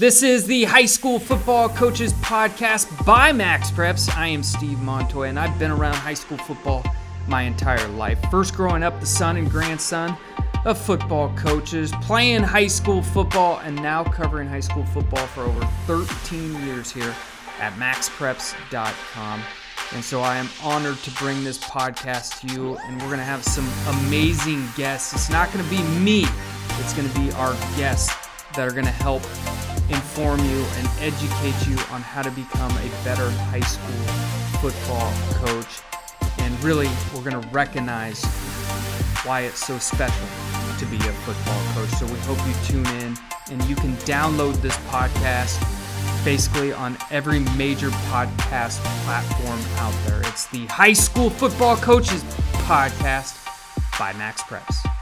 This is the High School Football Coaches Podcast by MaxPreps. I am Steve Montoya, and I've been around high school football my entire life. First, growing up the son and grandson of football coaches, playing high school football, and now covering high school football for over 13 years here at maxpreps.com. And so I am honored to bring this podcast to you, and we're going to have some amazing guests. It's not going to be me, it's going to be our guests that are going to help inform you and educate you on how to become a better high school football coach. And really, we're going to recognize why it's so special to be a football coach. So we hope you tune in and you can download this podcast basically on every major podcast platform out there. It's the High School Football Coaches Podcast by MaxPreps.